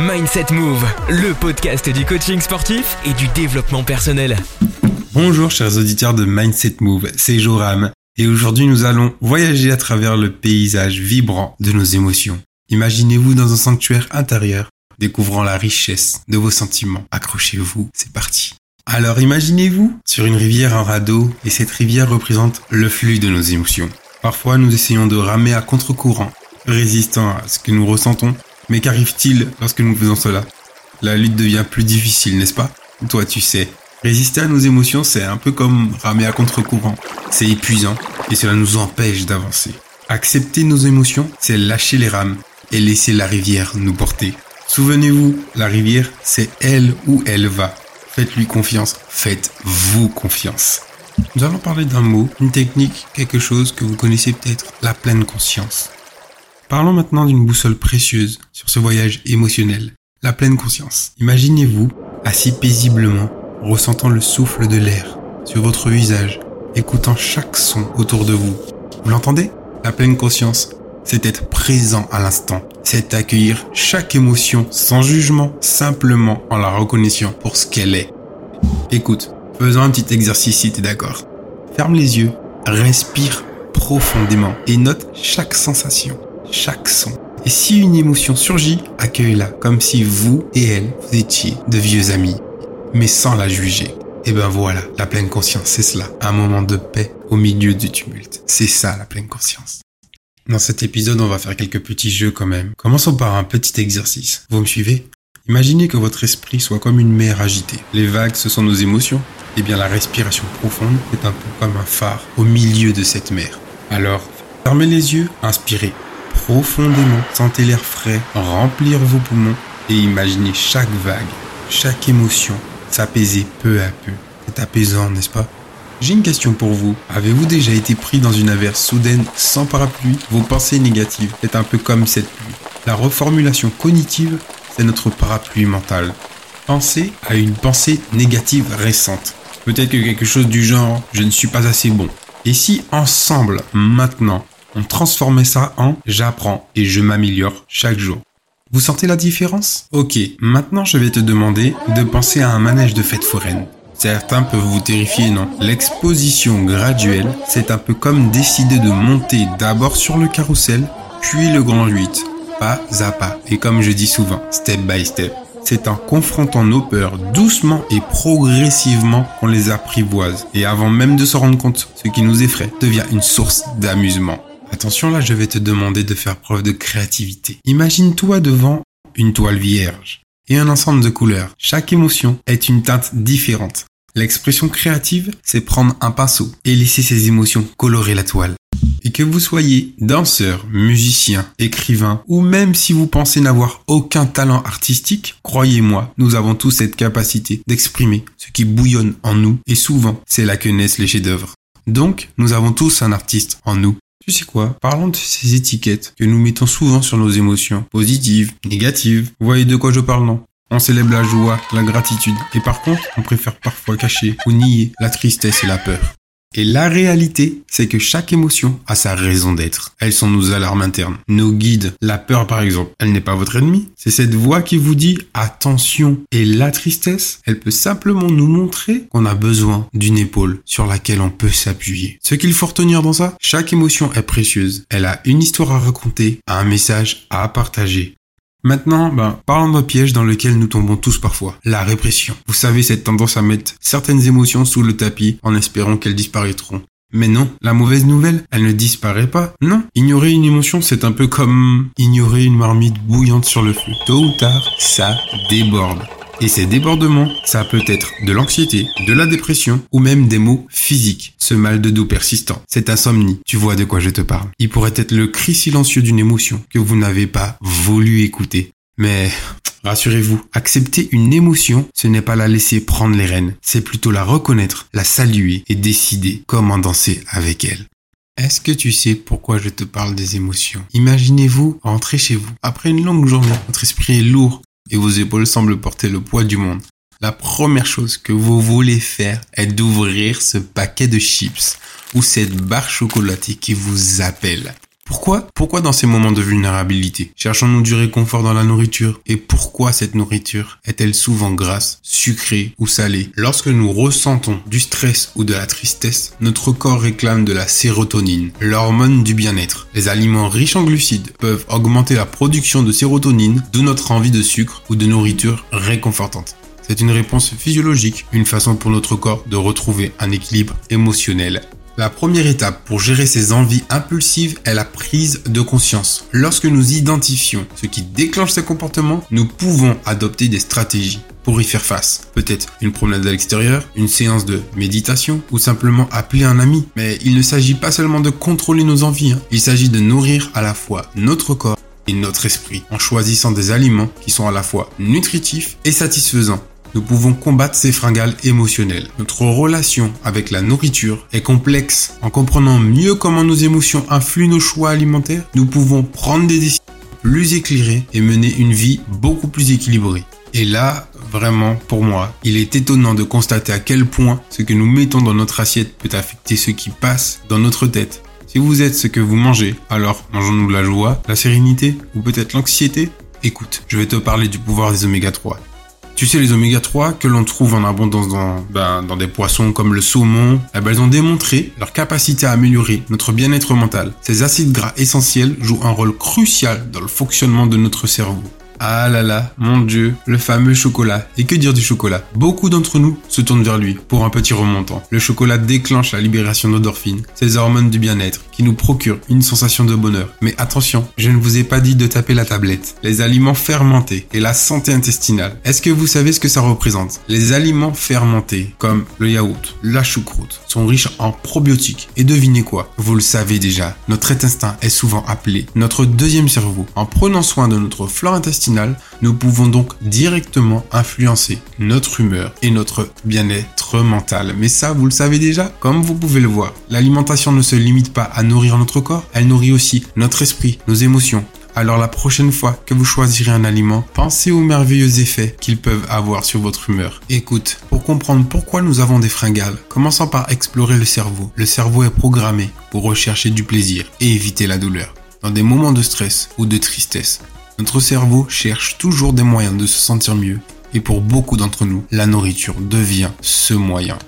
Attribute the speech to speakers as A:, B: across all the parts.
A: Mindset Move, le podcast du coaching sportif et du développement personnel.
B: Bonjour chers auditeurs de Mindset Move, c'est Joram et aujourd'hui nous allons voyager à travers le paysage vibrant de nos émotions. Imaginez-vous dans un sanctuaire intérieur, découvrant la richesse de vos sentiments. Accrochez-vous, c'est parti. Alors imaginez-vous sur une rivière en radeau et cette rivière représente le flux de nos émotions. Parfois nous essayons de ramer à contre-courant, résistant à ce que nous ressentons mais qu'arrive-t-il lorsque nous faisons cela? La lutte devient plus difficile, n'est-ce pas? Toi, tu sais. Résister à nos émotions, c'est un peu comme ramer à contre-courant. C'est épuisant et cela nous empêche d'avancer. Accepter nos émotions, c'est lâcher les rames et laisser la rivière nous porter. Souvenez-vous, la rivière, c'est elle où elle va. Faites-lui confiance, faites-vous confiance. Nous allons parler d'un mot, une technique, quelque chose que vous connaissez peut-être, la pleine conscience. Parlons maintenant d'une boussole précieuse sur ce voyage émotionnel, la pleine conscience. Imaginez-vous assis paisiblement, ressentant le souffle de l'air sur votre visage, écoutant chaque son autour de vous. Vous l'entendez? La pleine conscience, c'est être présent à l'instant, c'est accueillir chaque émotion sans jugement, simplement en la reconnaissant pour ce qu'elle est. Écoute, faisons un petit exercice si es d'accord. Ferme les yeux, respire profondément et note chaque sensation chaque son. Et si une émotion surgit, accueille-la comme si vous et elle, vous étiez de vieux amis, mais sans la juger. Et ben voilà, la pleine conscience, c'est cela. Un moment de paix au milieu du tumulte. C'est ça, la pleine conscience. Dans cet épisode, on va faire quelques petits jeux quand même. Commençons par un petit exercice. Vous me suivez? Imaginez que votre esprit soit comme une mer agitée. Les vagues, ce sont nos émotions. Eh bien la respiration profonde est un peu comme un phare au milieu de cette mer. Alors, fermez les yeux, inspirez profondément, sentez l'air frais remplir vos poumons et imaginez chaque vague, chaque émotion s'apaiser peu à peu. C'est apaisant, n'est-ce pas? J'ai une question pour vous. Avez-vous déjà été pris dans une averse soudaine sans parapluie? Vos pensées négatives, c'est un peu comme cette pluie. La reformulation cognitive, c'est notre parapluie mental. Pensez à une pensée négative récente. Peut-être que quelque chose du genre je ne suis pas assez bon. Et si ensemble, maintenant, on transformait ça en j'apprends et je m'améliore chaque jour. Vous sentez la différence? Ok, maintenant je vais te demander de penser à un manège de fête foraine. Certains peuvent vous terrifier, non? L'exposition graduelle, c'est un peu comme décider de monter d'abord sur le carrousel, puis le grand 8, pas à pas, et comme je dis souvent, step by step. C'est en confrontant nos peurs doucement et progressivement qu'on les apprivoise. Et avant même de se rendre compte, ce qui nous effraie devient une source d'amusement. Attention là, je vais te demander de faire preuve de créativité. Imagine-toi devant une toile vierge et un ensemble de couleurs. Chaque émotion est une teinte différente. L'expression créative, c'est prendre un pinceau et laisser ses émotions colorer la toile. Et que vous soyez danseur, musicien, écrivain, ou même si vous pensez n'avoir aucun talent artistique, croyez-moi, nous avons tous cette capacité d'exprimer ce qui bouillonne en nous, et souvent, c'est là que naissent les chefs-d'œuvre. Donc, nous avons tous un artiste en nous, tu sais quoi? Parlons de ces étiquettes que nous mettons souvent sur nos émotions, positives, négatives. Vous voyez de quoi je parle, non? On célèbre la joie, la gratitude, et par contre, on préfère parfois cacher ou nier la tristesse et la peur. Et la réalité, c'est que chaque émotion a sa raison d'être. Elles sont nos alarmes internes, nos guides. La peur, par exemple, elle n'est pas votre ennemi. C'est cette voix qui vous dit attention. Et la tristesse, elle peut simplement nous montrer qu'on a besoin d'une épaule sur laquelle on peut s'appuyer. Ce qu'il faut retenir dans ça, chaque émotion est précieuse. Elle a une histoire à raconter, un message à partager. Maintenant, ben, parlons d'un piège dans lequel nous tombons tous parfois, la répression. Vous savez cette tendance à mettre certaines émotions sous le tapis en espérant qu'elles disparaîtront. Mais non, la mauvaise nouvelle, elle ne disparaît pas. Non, ignorer une émotion, c'est un peu comme ignorer une marmite bouillante sur le feu. Tôt ou tard, ça déborde. Et ces débordements, ça peut être de l'anxiété, de la dépression ou même des maux physiques. Ce mal de dos persistant, cette insomnie, tu vois de quoi je te parle. Il pourrait être le cri silencieux d'une émotion que vous n'avez pas voulu écouter. Mais rassurez-vous, accepter une émotion, ce n'est pas la laisser prendre les rênes, c'est plutôt la reconnaître, la saluer et décider comment danser avec elle. Est-ce que tu sais pourquoi je te parle des émotions? Imaginez-vous rentrer chez vous après une longue journée, votre esprit est lourd, et vos épaules semblent porter le poids du monde. La première chose que vous voulez faire est d'ouvrir ce paquet de chips ou cette barre chocolatée qui vous appelle. Pourquoi? Pourquoi dans ces moments de vulnérabilité Cherchons-nous du réconfort dans la nourriture? Et pourquoi cette nourriture est-elle souvent grasse, sucrée ou salée? Lorsque nous ressentons du stress ou de la tristesse, notre corps réclame de la sérotonine, l'hormone du bien-être. Les aliments riches en glucides peuvent augmenter la production de sérotonine, d'où notre envie de sucre ou de nourriture réconfortante. C'est une réponse physiologique, une façon pour notre corps de retrouver un équilibre émotionnel la première étape pour gérer ces envies impulsives est la prise de conscience. Lorsque nous identifions ce qui déclenche ces comportements, nous pouvons adopter des stratégies pour y faire face. Peut-être une promenade à l'extérieur, une séance de méditation ou simplement appeler un ami. Mais il ne s'agit pas seulement de contrôler nos envies, hein. il s'agit de nourrir à la fois notre corps et notre esprit en choisissant des aliments qui sont à la fois nutritifs et satisfaisants nous pouvons combattre ces fringales émotionnelles. Notre relation avec la nourriture est complexe. En comprenant mieux comment nos émotions influent nos choix alimentaires, nous pouvons prendre des décisions plus éclairées et mener une vie beaucoup plus équilibrée. Et là, vraiment, pour moi, il est étonnant de constater à quel point ce que nous mettons dans notre assiette peut affecter ce qui passe dans notre tête. Si vous êtes ce que vous mangez, alors mangeons-nous la joie, la sérénité ou peut-être l'anxiété? Écoute, je vais te parler du pouvoir des oméga 3. Tu sais, les oméga 3 que l'on trouve en abondance dans, ben, des poissons comme le saumon, eh ben, elles ont démontré leur capacité à améliorer notre bien-être mental. Ces acides gras essentiels jouent un rôle crucial dans le fonctionnement de notre cerveau. Ah là là, mon dieu, le fameux chocolat. Et que dire du chocolat? Beaucoup d'entre nous se tournent vers lui pour un petit remontant. Le chocolat déclenche la libération d'endorphines, ces hormones du bien-être, qui nous procurent une sensation de bonheur. Mais attention, je ne vous ai pas dit de taper la tablette. Les aliments fermentés et la santé intestinale. Est-ce que vous savez ce que ça représente? Les aliments fermentés, comme le yaourt, la choucroute, sont riches en probiotiques. Et devinez quoi? Vous le savez déjà, notre intestin est souvent appelé notre deuxième cerveau. En prenant soin de notre flore nous pouvons donc directement influencer notre humeur et notre bien-être mental. Mais ça, vous le savez déjà, comme vous pouvez le voir. L'alimentation ne se limite pas à nourrir notre corps, elle nourrit aussi notre esprit, nos émotions, alors la prochaine fois que vous choisirez un aliment, pensez aux merveilleux effets qu'ils peuvent avoir sur votre humeur. Écoute, pour comprendre pourquoi nous avons des fringales, commençons par explorer le cerveau. Le cerveau est programmé pour rechercher du plaisir et éviter la douleur. Dans des moments de stress ou de tristesse, notre cerveau cherche toujours des moyens de se sentir mieux et pour beaucoup d'entre nous, la nourriture devient ce moyen.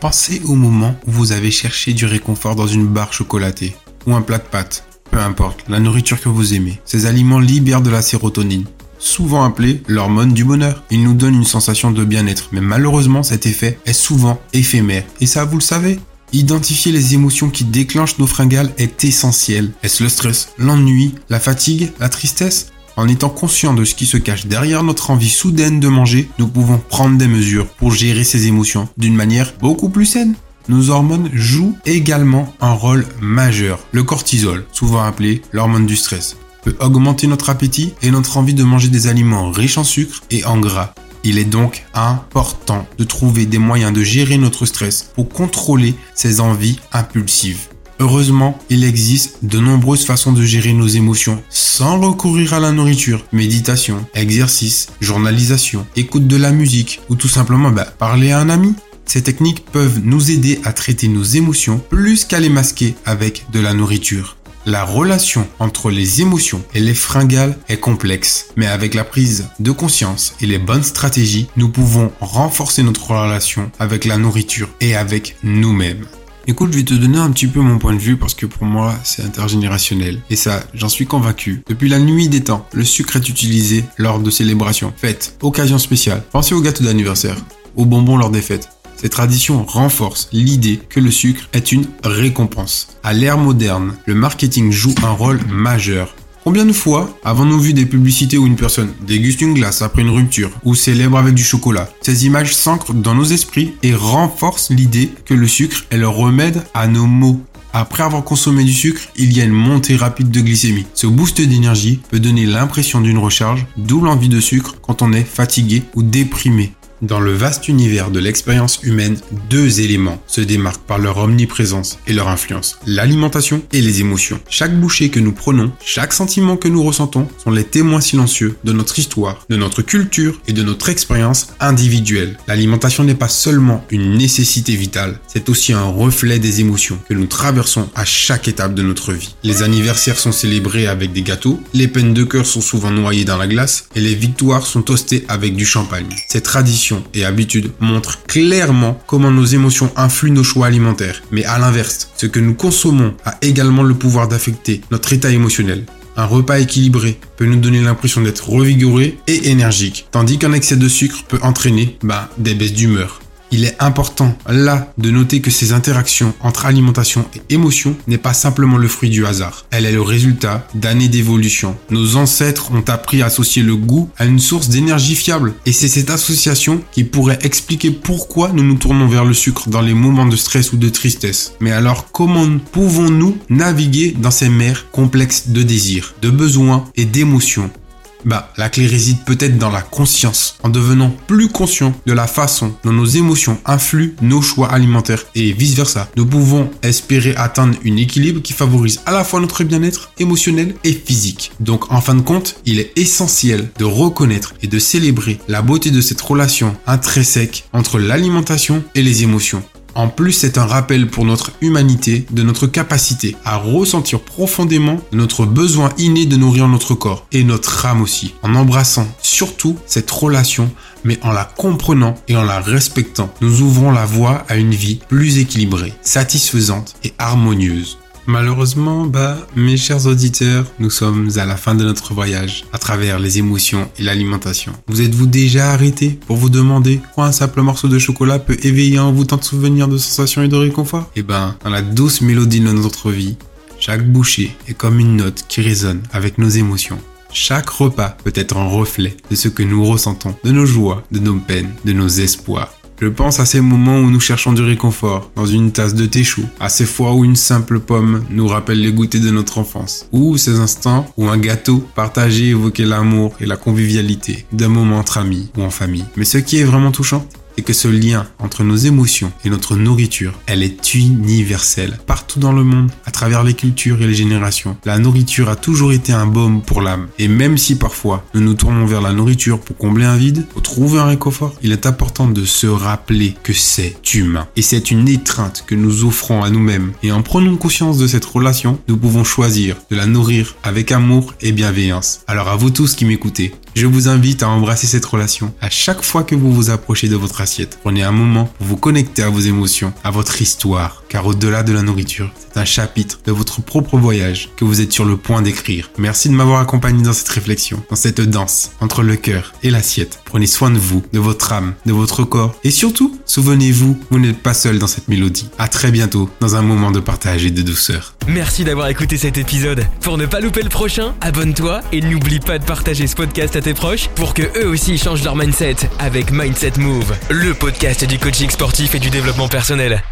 B: Pensez au moment où vous avez cherché du réconfort dans une barre chocolatée ou un plat de pâtes. Peu importe, la nourriture que vous aimez, ces aliments libèrent de la sérotonine, souvent appelée l'hormone du bonheur. Ils nous donnent une sensation de bien-être, mais malheureusement cet effet est souvent éphémère. Et ça, vous le savez Identifier les émotions qui déclenchent nos fringales est essentiel. Est-ce le stress, l'ennui, la fatigue, la tristesse? En étant conscient de ce qui se cache derrière notre envie soudaine de manger, nous pouvons prendre des mesures pour gérer ces émotions d'une manière beaucoup plus saine. Nos hormones jouent également un rôle majeur. Le cortisol, souvent appelé l'hormone du stress, peut augmenter notre appétit et notre envie de manger des aliments riches en sucre et en gras. Il est donc important de trouver des moyens de gérer notre stress pour contrôler ces envies impulsives. Heureusement, il existe de nombreuses façons de gérer nos émotions sans recourir à la nourriture. Méditation, exercice, journalisation, écoute de la musique ou tout simplement bah, parler à un ami. Ces techniques peuvent nous aider à traiter nos émotions plus qu'à les masquer avec de la nourriture. La relation entre les émotions et les fringales est complexe, mais avec la prise de conscience et les bonnes stratégies, nous pouvons renforcer notre relation avec la nourriture et avec nous-mêmes. Écoute, je vais te donner un petit peu mon point de vue parce que pour moi, c'est intergénérationnel. Et ça, j'en suis convaincu. Depuis la nuit des temps, le sucre est utilisé lors de célébrations, fêtes, occasions spéciales. Pensez aux gâteaux d'anniversaire, aux bonbons lors des fêtes. Ces traditions renforcent l'idée que le sucre est une récompense. À l'ère moderne, le marketing joue un rôle majeur. Combien de fois avons-nous vu des publicités où une personne déguste une glace après une rupture ou célèbre avec du chocolat? Ces images s'ancrent dans nos esprits et renforcent l'idée que le sucre est le remède à nos maux. Après avoir consommé du sucre, il y a une montée rapide de glycémie. Ce boost d'énergie peut donner l'impression d'une recharge, d'où l'envie de sucre quand on est fatigué ou déprimé. Dans le vaste univers de l'expérience humaine, deux éléments se démarquent par leur omniprésence et leur influence, l'alimentation et les émotions. Chaque bouchée que nous prenons, chaque sentiment que nous ressentons sont les témoins silencieux de notre histoire, de notre culture et de notre expérience individuelle. L'alimentation n'est pas seulement une nécessité vitale, c'est aussi un reflet des émotions que nous traversons à chaque étape de notre vie. Les anniversaires sont célébrés avec des gâteaux, les peines de cœur sont souvent noyées dans la glace et les victoires sont toastées avec du champagne. Cette et habitudes montrent clairement comment nos émotions influent nos choix alimentaires. Mais à l'inverse, ce que nous consommons a également le pouvoir d'affecter notre état émotionnel. Un repas équilibré peut nous donner l'impression d'être revigoré et énergique, tandis qu'un excès de sucre peut entraîner bah, des baisses d'humeur. Il est important là de noter que ces interactions entre alimentation et émotion n'est pas simplement le fruit du hasard. Elle est le résultat d'années d'évolution. Nos ancêtres ont appris à associer le goût à une source d'énergie fiable. Et c'est cette association qui pourrait expliquer pourquoi nous nous tournons vers le sucre dans les moments de stress ou de tristesse. Mais alors comment pouvons-nous naviguer dans ces mers complexes de désirs, de besoins et d'émotions? Bah, la clé réside peut-être dans la conscience, en devenant plus conscient de la façon dont nos émotions influent nos choix alimentaires et vice-versa. Nous pouvons espérer atteindre un équilibre qui favorise à la fois notre bien-être émotionnel et physique. Donc, en fin de compte, il est essentiel de reconnaître et de célébrer la beauté de cette relation intrinsèque entre l'alimentation et les émotions. En plus, c'est un rappel pour notre humanité de notre capacité à ressentir profondément notre besoin inné de nourrir notre corps et notre âme aussi, en embrassant surtout cette relation, mais en la comprenant et en la respectant. Nous ouvrons la voie à une vie plus équilibrée, satisfaisante et harmonieuse. Malheureusement, bah, mes chers auditeurs, nous sommes à la fin de notre voyage à travers les émotions et l'alimentation. Vous êtes-vous déjà arrêté pour vous demander quoi un simple morceau de chocolat peut éveiller en vous tant de souvenirs de sensations et de réconfort? Eh ben, dans la douce mélodie de notre vie, chaque bouchée est comme une note qui résonne avec nos émotions. Chaque repas peut être un reflet de ce que nous ressentons, de nos joies, de nos peines, de nos espoirs. Je pense à ces moments où nous cherchons du réconfort dans une tasse de thé chaud, à ces fois où une simple pomme nous rappelle les goûters de notre enfance, ou ces instants où un gâteau partagé évoquait l'amour et la convivialité d'un moment entre amis ou en famille. Mais ce qui est vraiment touchant, et que ce lien entre nos émotions et notre nourriture, elle est universelle. Partout dans le monde, à travers les cultures et les générations, la nourriture a toujours été un baume pour l'âme. Et même si parfois nous nous tournons vers la nourriture pour combler un vide, pour trouver un réconfort, il est important de se rappeler que c'est humain. Et c'est une étreinte que nous offrons à nous-mêmes. Et en prenant conscience de cette relation, nous pouvons choisir de la nourrir avec amour et bienveillance. Alors à vous tous qui m'écoutez, je vous invite à embrasser cette relation à chaque fois que vous vous approchez de votre assiette. Prenez un moment pour vous connecter à vos émotions, à votre histoire, car au-delà de la nourriture, c'est un chapitre de votre propre voyage que vous êtes sur le point d'écrire. Merci de m'avoir accompagné dans cette réflexion, dans cette danse entre le cœur et l'assiette. Prenez soin de vous, de votre âme, de votre corps, et surtout, souvenez-vous, vous n'êtes pas seul dans cette mélodie. À très bientôt dans un moment de partage et de douceur.
A: Merci d'avoir écouté cet épisode. Pour ne pas louper le prochain, abonne-toi et n'oublie pas de partager ce podcast tes proches pour que eux aussi changent leur mindset avec Mindset Move, le podcast du coaching sportif et du développement personnel.